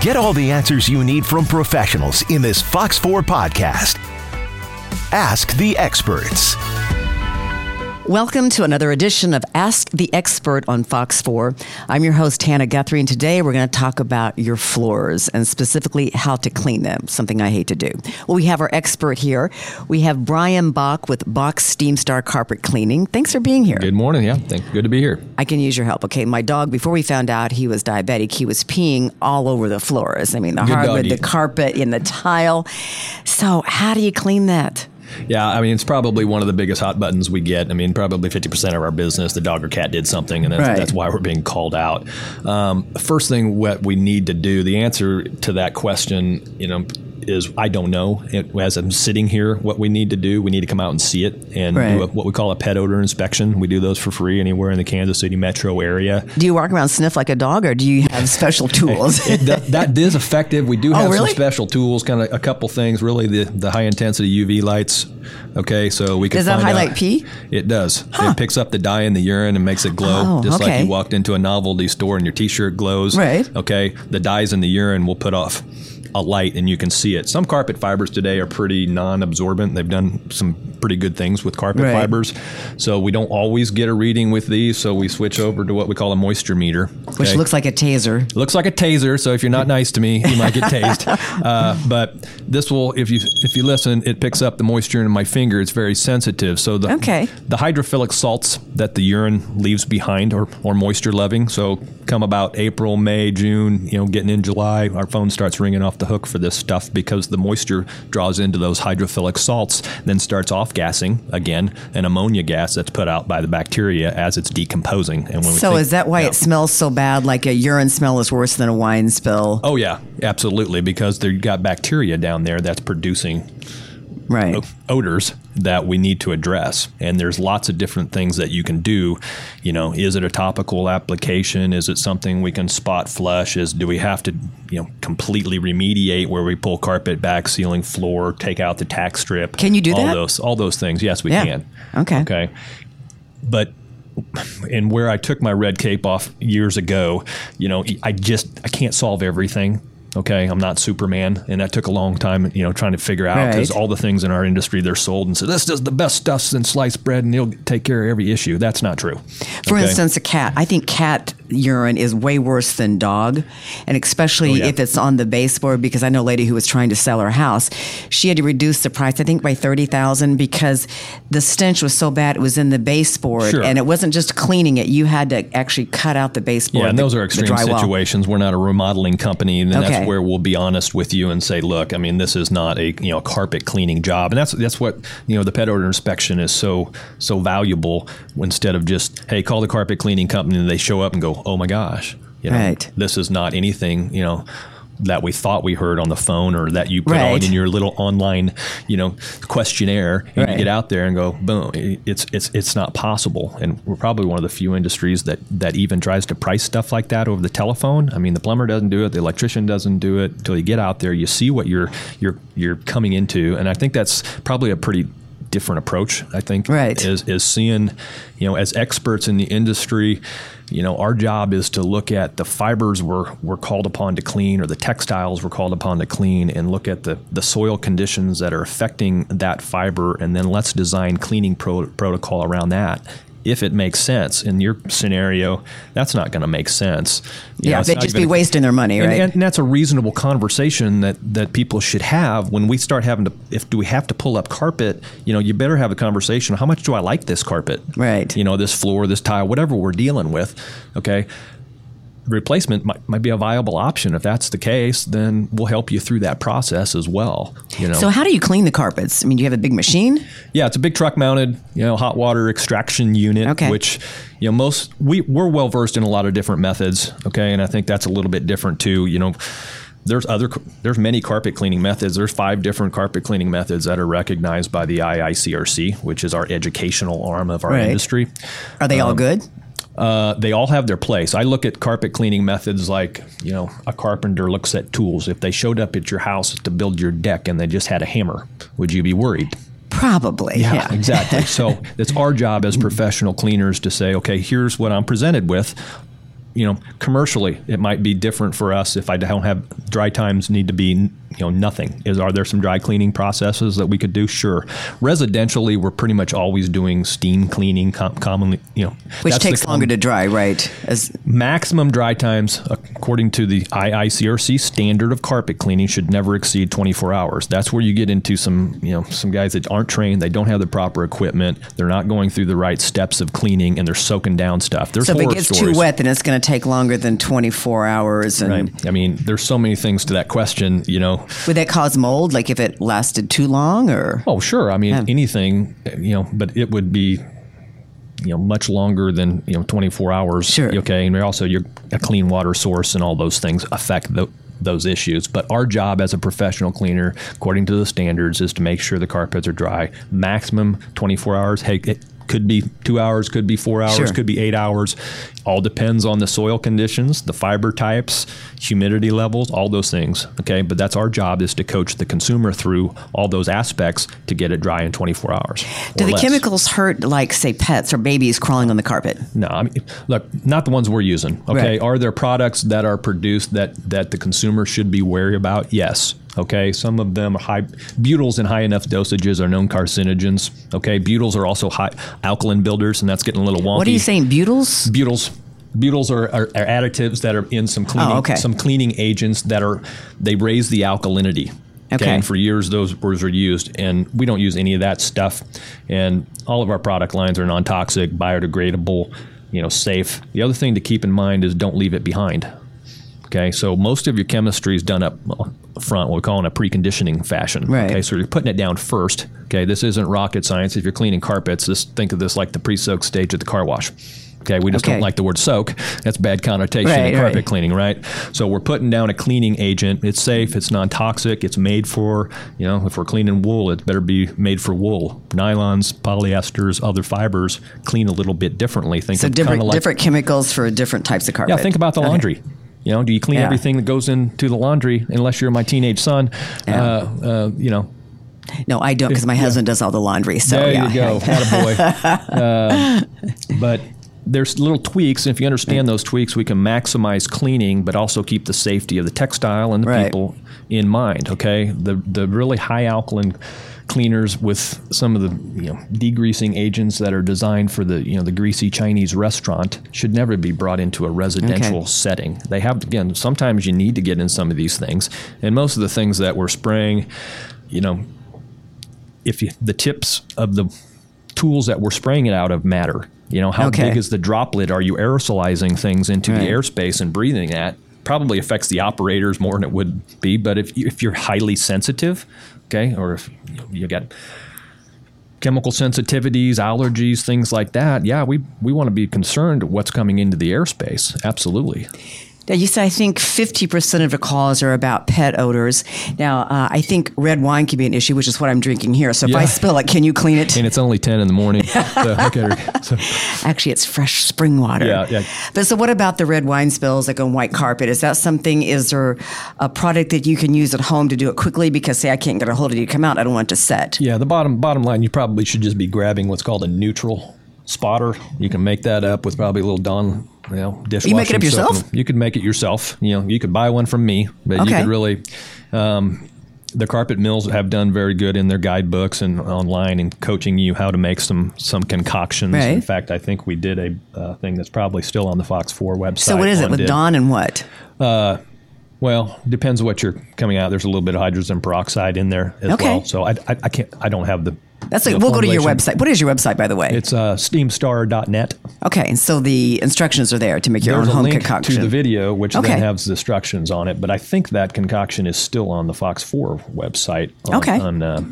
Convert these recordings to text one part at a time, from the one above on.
Get all the answers you need from professionals in this Fox 4 podcast. Ask the experts. Welcome to another edition of Ask the Expert on Fox 4. I'm your host, Hannah Guthrie, and today we're going to talk about your floors and specifically how to clean them, something I hate to do. Well, we have our expert here. We have Brian Bach with Bach Steam Star Carpet Cleaning. Thanks for being here. Good morning. Yeah, thank Good to be here. I can use your help. Okay, my dog, before we found out he was diabetic, he was peeing all over the floors. I mean, the Good hardwood, doggy. the carpet, in the tile. So, how do you clean that? Yeah, I mean, it's probably one of the biggest hot buttons we get. I mean, probably 50% of our business, the dog or cat did something, and that's, Right. that's why we're being called out. Um, first thing what we need to do, the answer to that question, you know, is I don't know. It, as I'm sitting here, what we need to do, we need to come out and see it and Right. do a, what we call a pet odor inspection. We do those for free anywhere in the Kansas City metro area. Do you walk around sniff like a dog, or do you have special tools? It, that, that is effective. We do Oh, have really? some special tools, kind of a couple things. Really, the, the high intensity UV lights. Okay, so we can Does that highlight out- pee? It does. It picks up the dye in the urine and makes it glow, Oh, just like you walked into a novelty store and your T-shirt glows. Right. Okay, the dyes in the urine will put off a light and you can see it. Some carpet fibers today are pretty non-absorbent. They've done some pretty good things with carpet Right. fibers. So we don't always get a reading with these, so we switch over to what we call a moisture meter. Which looks like a taser. looks like a taser. So if you're not nice to me, you might get tased. Uh, but this will, if you if you listen, it picks up the moisture in my finger. It's very sensitive. So the Okay. the hydrophilic salts that the urine leaves behind or or moisture loving. So come about April, May, June, you know, getting in July, our phone starts ringing off the hook for this stuff because the moisture draws into those hydrophilic salts, then starts off gassing again, an ammonia gas that's put out by the bacteria as it's decomposing. And when we So think- is that why it smells so bad? Like a urine smell is worse than a wine spill. Oh yeah, absolutely, because they've got bacteria down there that's producing right. odors that we need to address. And there's lots of different things that you can do. You know, is it a topical application? Is it something we can spot flush? Is do we have to, you know, completely remediate where we pull carpet back, ceiling, floor, take out the tack strip? Can you do all that? those all those things? Yes, we Yeah. can. Okay. Okay. But and where I took my red cape off years ago, you know, I just I can't solve everything. Okay, I'm not Superman, and that took a long time, you know, trying to figure out because Right. all the things in our industry they're sold and say this is the best stuff since sliced bread, and it'll take care of every issue. That's not true. For Okay? instance, a cat. I think cat urine is way worse than dog, and especially Oh, yeah. if it's on the baseboard. Because I know a lady who was trying to sell her house, she had to reduce the price, I think, by thirty thousand because the stench was so bad. It was in the baseboard, Sure. and it wasn't just cleaning it; you had to actually cut out the baseboard. Yeah, and the- those are extreme situations. We're not a remodeling company, and Okay. that's where we'll be honest with you and say, look, I mean, this is not a you know carpet cleaning job, and that's that's what you know the pet odor inspection is so so valuable. Instead of just hey, call the carpet cleaning company, and they show up and go, oh my gosh, you know, Right. this is not anything, you know. That we thought we heard on the phone, or that you put Right. on in your little online, you know, questionnaire, and Right. you get out there and go, boom, it's it's it's not possible. And we're probably one of the few industries that that even tries to price stuff like that over the telephone. I mean, the plumber doesn't do it, the electrician doesn't do it. Until you get out there, you see what you're you're you're coming into, and I think that's probably a pretty different approach. I think Right. is is seeing, you know, as experts in the industry. You know, our job is to look at the fibers we're, we're called upon to clean or the textiles we're called upon to clean and look at the, the soil conditions that are affecting that fiber and then let's design cleaning pro- protocol around that if it makes sense. In your scenario, that's not going to make sense. You Yeah, know, they'd just be wasting their money, and, right? and, and that's a reasonable conversation that, that people should have when we start having to. If do we have to pull up carpet? You know, you better have a conversation. How much do I like this carpet? Right. You know, this floor, this tile, whatever we're dealing with. Okay. Replacement might, might be a viable option. If that's the case, then we'll help you through that process as well. You know. So how do you clean the carpets? I mean, do you have a big machine? Yeah, it's a big truck mounted, you know, hot water extraction unit, Okay. which, you know, most we we're well versed in a lot of different methods. Okay, and I think that's a little bit different too. You know, there's other there's many carpet cleaning methods. There's five different carpet cleaning methods that are recognized by the IICRC, which is our educational arm of our Right. industry. Are they all um, good? Uh, they all have their place. I look at carpet cleaning methods like, you know, a carpenter looks at tools. If they showed up at your house to build your deck and they just had a hammer, would you be worried? Probably. Yeah. exactly. So it's our job as professional cleaners to say, okay, here's what I'm presented with. You know, commercially, it might be different for us if I don't have dry times need to be, you know, nothing. Is are there some dry cleaning processes that we could do? Sure. Residentially, we're pretty much always doing steam cleaning, com- commonly, you know, Which takes com- longer to dry, right? As Maximum dry times, according to the IICRC standard of carpet cleaning, should never exceed 24 hours. That's where you get into some, you know, some guys that aren't trained, they don't have the proper equipment, they're not going through the right steps of cleaning, and they're soaking down stuff. There's so if it gets stories. too wet, then it's going to take longer than 24 hours. And Right. I mean, there's so many things to that question. You know, would that cause mold? Like if it lasted too long, or oh sure. I mean, anything. You know, but it would be. You know, much longer than you know, 24 hours. Sure. Okay, and also your a clean water source and all those things affect the, those issues. But our job as a professional cleaner, according to the standards, is to make sure the carpets are dry. Maximum 24 hours. Hey, it could be two hours, could be four hours, Sure. could be eight hours. All depends on the soil conditions, the fiber types, humidity levels, all those things. Okay, but that's our job is to coach the consumer through all those aspects to get it dry in 24 hours. do the less. chemicals hurt, like say pets or babies crawling on the carpet? No, I mean, look, not the ones we're using. Okay, Right. are there products that are produced that that the consumer should be wary about? Yes. Okay, some of them are high butyls in high enough dosages are known carcinogens. Okay, butyls are also high alkaline builders, and that's getting a little wonky. What are you saying, butyls? Butyls. Butyls are, are, are additives that are in some oh, cleaning Oh, okay. some cleaning agents that are they raise the alkalinity. Okay. And for years those words were used, and we don't use any of that stuff. And all of our product lines are non-toxic, biodegradable, you know, safe. The other thing to keep in mind is don't leave it behind. Okay, so most of your chemistry is done up front, what we call in a preconditioning fashion. Right. Okay, so you're putting it down first. Okay, this isn't rocket science. If you're cleaning carpets, just think of this like the pre-soak stage at the car wash. Okay, we just Okay. don't like the word soak. That's bad connotation Right, in carpet right. cleaning, right? So we're putting down a cleaning agent. It's safe. It's non-toxic. It's made for you know if we're cleaning wool, it better be made for wool. Nylons, polyesters, other fibers clean a little bit differently. Think So of different like, different chemicals for different types of carpet. yeah, think about the Okay. You know, do you clean Yeah. everything that goes into the laundry? Unless you're my teenage son, Yeah. uh, uh, you know. No, I don't because my husband does all the laundry. So there yeah. you go, Attaboy. uh, but there's little tweaks. and If you understand those tweaks, we can maximize cleaning, but also keep the safety of the textile and the Right. people in mind. Okay, the the really high alkaline cleaners with some of the you know degreasing agents that are designed for the you know the greasy Chinese restaurant should never be brought into a residential Okay. setting. They have again sometimes you need to get in some of these things, and most of the things that we're spraying, you know, if you, the tips of the tools that we're spraying it out of matter. You know, how Okay. big is the droplet? Are you aerosolizing things into Right. the airspace and breathing that? Probably affects the operators more than it would be. But if, you- if you're highly sensitive, okay, or if you get chemical sensitivities, allergies, things like that, yeah, we, we want to be concerned what's coming into the airspace. Absolutely. Now, you said I think 50% of the calls are about pet odors. Now, uh, I think red wine can be an issue, which is what I'm drinking here. So if I spill it, can you clean it? And it's only 10 in the morning. so, okay. So, Actually, it's fresh spring water. Yeah, yeah. But so, what about the red wine spills like on white carpet? Is that something? Is there a product that you can use at home to do it quickly? Because say I can't get a hold of you to come out, I don't want it to set. Yeah, the bottom bottom line, you probably should just be grabbing what's called a neutral spotter. You can make that up with probably a little Dawn, you know, dishwashing. make it up yourself? You could make it yourself. You know, you could buy one from me, but you could really. Um, the carpet mills have done very good in their guidebooks and online and coaching you how to make some some concoctions. Right. In fact, I think we did a uh, thing that's probably still on the Fox Four website. So what is it with did- Dawn and what? well, depends what you're coming out. There's a little bit of hydrogen peroxide in there as Okay. well. So I, I, I can't. I don't have the That's you like, we'll go to your website. What is your website, by the way? It's uh, steamstar.net. okay, and so the instructions are there to make your There's own a home link concoction. to the video, which Okay. then has the instructions on it. But I think that concoction is still on the Fox 4 website. On, Okay. On, uh,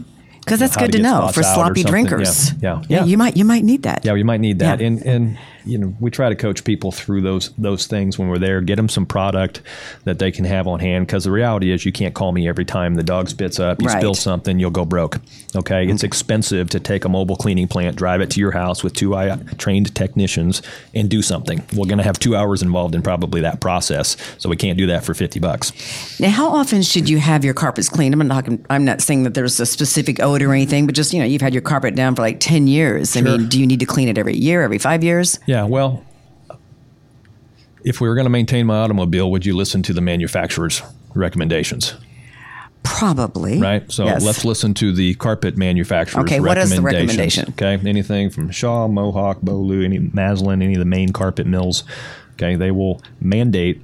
Because that's how good to get know spots for out or sloppy something. drinkers. Yeah. Yeah. Yeah. you might you might need that. Yeah, we might need that. Yeah. And and you know, we try to coach people through those those things when we're there. Get them some product that they can have on hand. Because the reality is, you can't call me every time the dog spits up. You Right. spill something, you'll go broke. Okay, it's Mm. expensive to take a mobile cleaning plant, drive it to your house with two I- trained technicians, and do something. We're going to have two hours involved in probably that process, so we can't do that for fifty bucks. Now, how often should you have your carpets cleaned? I'm not I'm not saying that there's a specific odor or anything, but just you know, you've had your carpet down for like ten years. I mean, do you need to clean it every year, every five years? Yeah, well, if we were going to maintain my automobile, would you listen to the manufacturer's recommendations? Probably. right? So Yes. let's listen to the carpet manufacturer's Okay, what is the recommendation? Okay, anything from Shaw, Mohawk, Beaulieu, any Masland, any of the main carpet mills. Okay, they will mandate.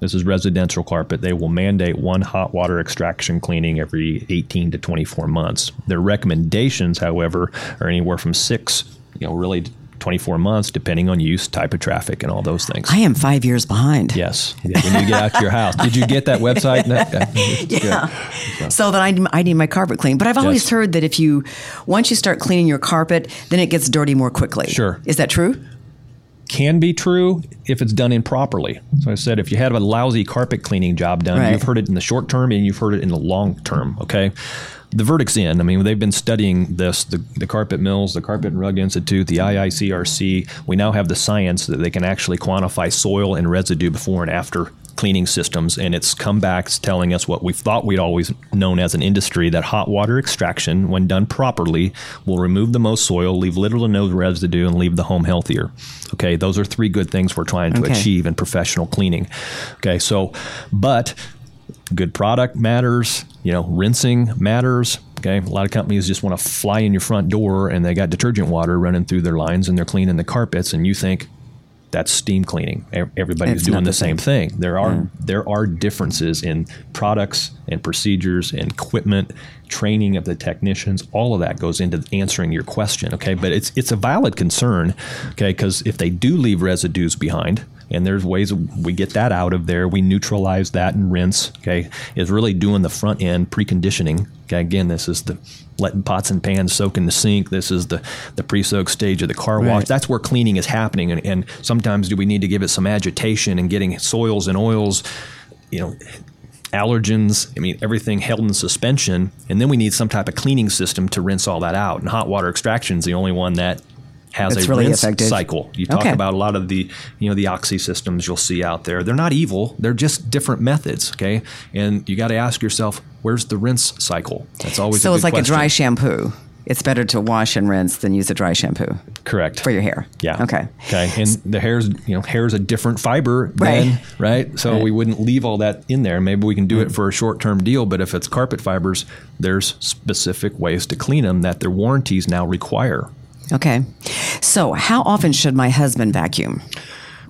This is residential carpet. They will mandate one hot water extraction cleaning every 18 to 24 months. Their recommendations, however, are anywhere from six, you know, really 24 months, depending on use, type of traffic, and all those things. I am five years behind. yes, yeah, when you get out to your house. Did you get that website? Yeah. So that I, need- I need my carpet cleaned. But I've always Yes. heard that if you, once you start cleaning your carpet, then it gets dirty more quickly. Sure. Is that true? can be true if it's done improperly. So I said, if you have a lousy carpet cleaning job done, Right. you've heard it in the short term and you've heard it in the long term. Okay. The verdict's in. I mean, they've been studying this, the, the carpet mills, the Carpet and Rug Institute, the IICRC. We now have the science that they can actually quantify soil and residue before and after cleaning systems. And it's come back telling us what we thought we'd always known as an industry that hot water extraction, when done properly, will remove the most soil, leave little to no residue, and leave the home healthier. Okay, those are three good things we're trying to Okay. achieve in professional cleaning. Okay, so, but good product matters, you know, rinsing matters. Okay, a lot of companies just want to fly in your front door and they got detergent water running through their lines and they're cleaning the carpets, and you think, that's steam cleaning. Everybody's It's doing the the same same. thing. There are mm. there are differences in products and procedures and equipment, training of the technicians. All of that goes into answering your question. Okay, but it's it's a valid concern. Okay, because if they do leave residues behind. And there's ways we get that out of there. We neutralize that and rinse. Okay, is really doing the front end preconditioning. Okay, again, this is the letting pots and pans soak in the sink. This is the the pre-soak stage of the car wash. Right. That's where cleaning is happening. And, and sometimes do we need to give it some agitation and getting soils and oils, you know, allergens. I mean, everything held in suspension. And then we need some type of cleaning system to rinse all that out. And hot water extraction is the only one that has That's a really rinse effective. cycle. You talk Okay. about a lot of the, you know, the oxy systems you'll see out there. They're not evil. They're just different methods. Okay. And you got to ask yourself, where's the rinse cycle? That's always So it's like question. a dry shampoo. It's better to wash and rinse than use a dry shampoo Correct. for your hair. Yeah. Okay. Okay. And the hair's, you know, hair is a different fiber Right. then, right? So Right. we wouldn't leave all that in there. Maybe we can do it mm. for a short term deal, but if it's carpet fibers, there's specific ways to clean them that their warranties now require. Okay. So how often should my husband vacuum?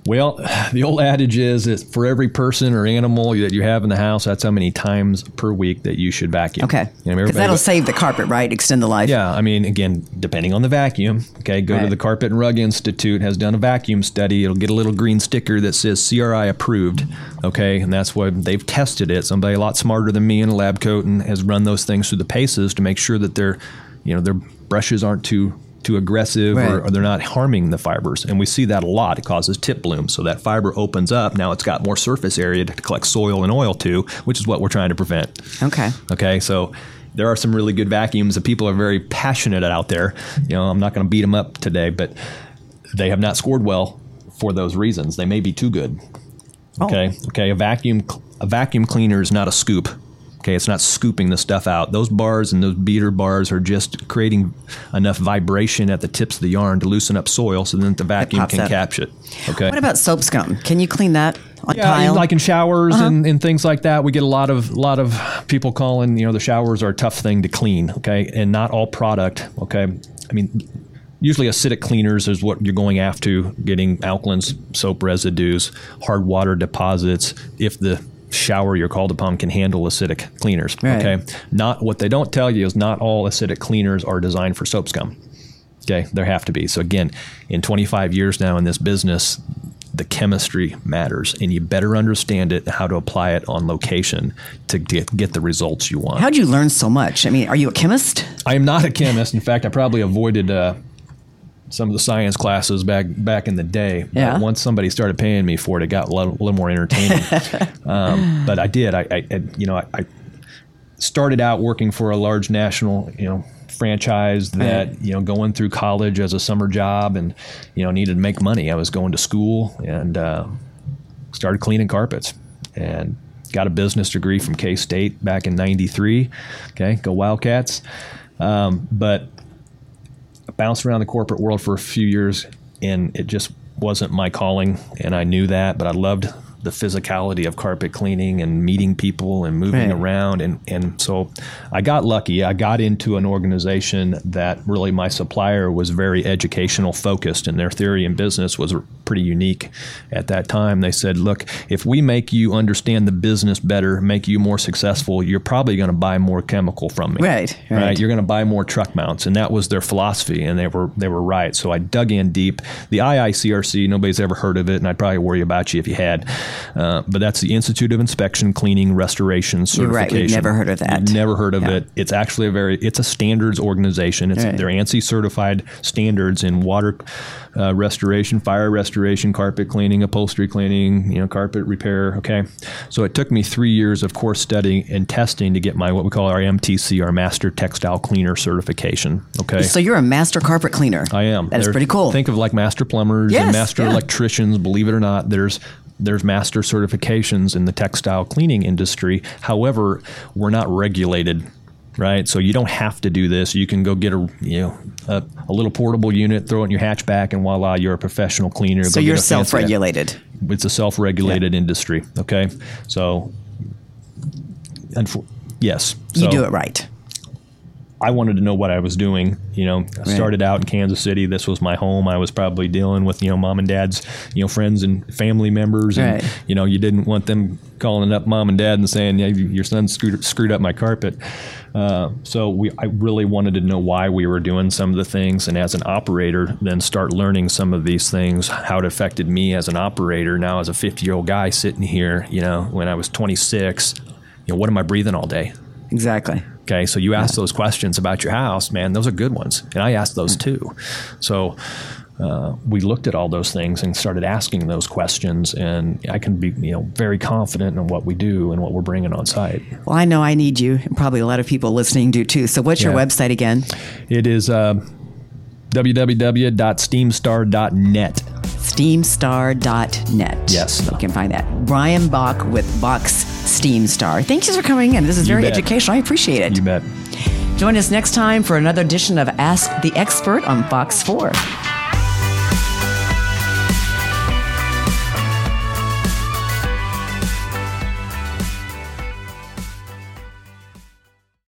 Well, the old adage is that for every person or animal that you have in the house, that's how many times per week that you should vacuum. Okay. You know, Because that'll save the carpet, right? Extend the life. Yeah, I mean, again, depending on the vacuum. Okay, go to the Carpet and Rug Institute has done a vacuum study. It'll get a little green sticker that says CRI approved. Okay, and that's what they've tested it. Somebody a lot smarter than me in a lab coat and has run those things through the paces to make sure that their, you know, their brushes aren't too too aggressive Right. or, or they're not harming the fibers. And we see that a lot. It causes tip bloom. So that fiber opens up. Now it's got more surface area to collect soil and oil to, which is what we're trying to prevent. Okay. Okay, so there are some really good vacuums that people are very passionate out there. You know, I'm not going to beat them up today, but they have not scored well for those reasons. They may be too good. Oh. Okay, okay, a vacuum a vacuum cleaner is not a scoop. Okay, it's not scooping the stuff out. Those bars and those beater bars are just creating enough vibration at the tips of the yarn to loosen up soil, so then the vacuum can up. capture it. Okay. What about soap scum? Can you clean that on Yeah, like in showers Uh-huh. and, and things like that, we get a lot of lot of people calling. You know, the showers are a tough thing to clean. Okay, and not all product. Okay, I mean, usually acidic cleaners is what you're going after, getting alkalins, soap residues, hard water deposits. If the shower you're called upon can handle acidic cleaners. Right. Okay. Not what they don't tell you is not all acidic cleaners are designed for soap scum. Okay. There have to be. So again, in 25 years now in this business, the chemistry matters and you better understand it how to apply it on location to get, get the results you want. How'd you learn so much? I mean, are you a chemist? I am not a chemist. In fact, I probably avoided uh, some of the science classes back back in the day. But Yeah. once somebody started paying me for it, it got a little, little more entertaining. um, but I did. I, I, I you know I, I started out working for a large national you know franchise that you know going through college as a summer job and you know needed to make money. I was going to school and uh, started cleaning carpets and got a business degree from K State back in '93. Okay, go Wildcats! Um, but bounced around the corporate world for a few years, and it just wasn't my calling, and I knew that. But I loved the physicality of carpet cleaning and meeting people and moving Right. around, and and so I got lucky. I got into an organization that really my supplier was very educational focused, and their theory in business was pretty unique at that time. They said, "Look, if we make you understand the business better, make you more successful, you're probably going to buy more chemical from me." Right, right. You're going to buy more truck mounts, and that was their philosophy, and they were they were right. So I dug in deep. The IICRC, nobody's ever heard of it, and I'd probably worry about you if you had. Uh, but that's the Institute of Inspection, Cleaning, Restoration You're right, Certification. we've never heard of that. You've never heard of Yeah. it. It's actually a very it's a standards organization. It's Right. they're ANSI certified standards in water uh, restoration, fire restoration, carpet cleaning, upholstery cleaning, you know, carpet repair. Okay, so it took me three years of course studying and testing to get my what we call our MTC, our Master Textile Cleaner certification. Okay. So you're a master carpet cleaner. I am. That is pretty cool. Think of like master plumbers Yes, and master yeah. electricians. Believe it or not, there's there's master certifications in the textile cleaning industry. However, we're not regulated. Right, so you don't have to do this. You can go get a you know a, a little portable unit, throw it in your hatchback, and voila, you're a professional cleaner. so Go you're self-regulated. It's a self-regulated industry. Okay, so yes, You do it right. I wanted to know what I was doing. You know, I started out in Kansas City. This was my home. I was probably dealing with you know mom and dad's you know friends and family members, and Right. you know you didn't want them calling up mom and dad and saying, "Yeah, your son screwed, screwed up my carpet." Uh, so we, I really wanted to know why we were doing some of the things, and as an operator, then start learning some of these things, how it affected me as an operator. Now, as a 50 year old guy sitting here, you know, when I was 26, you know, what am I breathing all day? Exactly. Okay, so you ask those questions about your house, man. Those are good ones, and I asked those too. So uh, we looked at all those things and started asking those questions, and I can be, you know, very confident in what we do and what we're bringing on site. Well, I know I need you, and probably a lot of people listening do too. So what's your website again? It is uh, www.steamstar.net. steamstar.net. Yes. You can find that. Brian Bach with Box Steamstar. Thank you for coming in. This is very bet. educational. I appreciate it. You bet. Join us next time for another edition of Ask the Expert on Fox 4.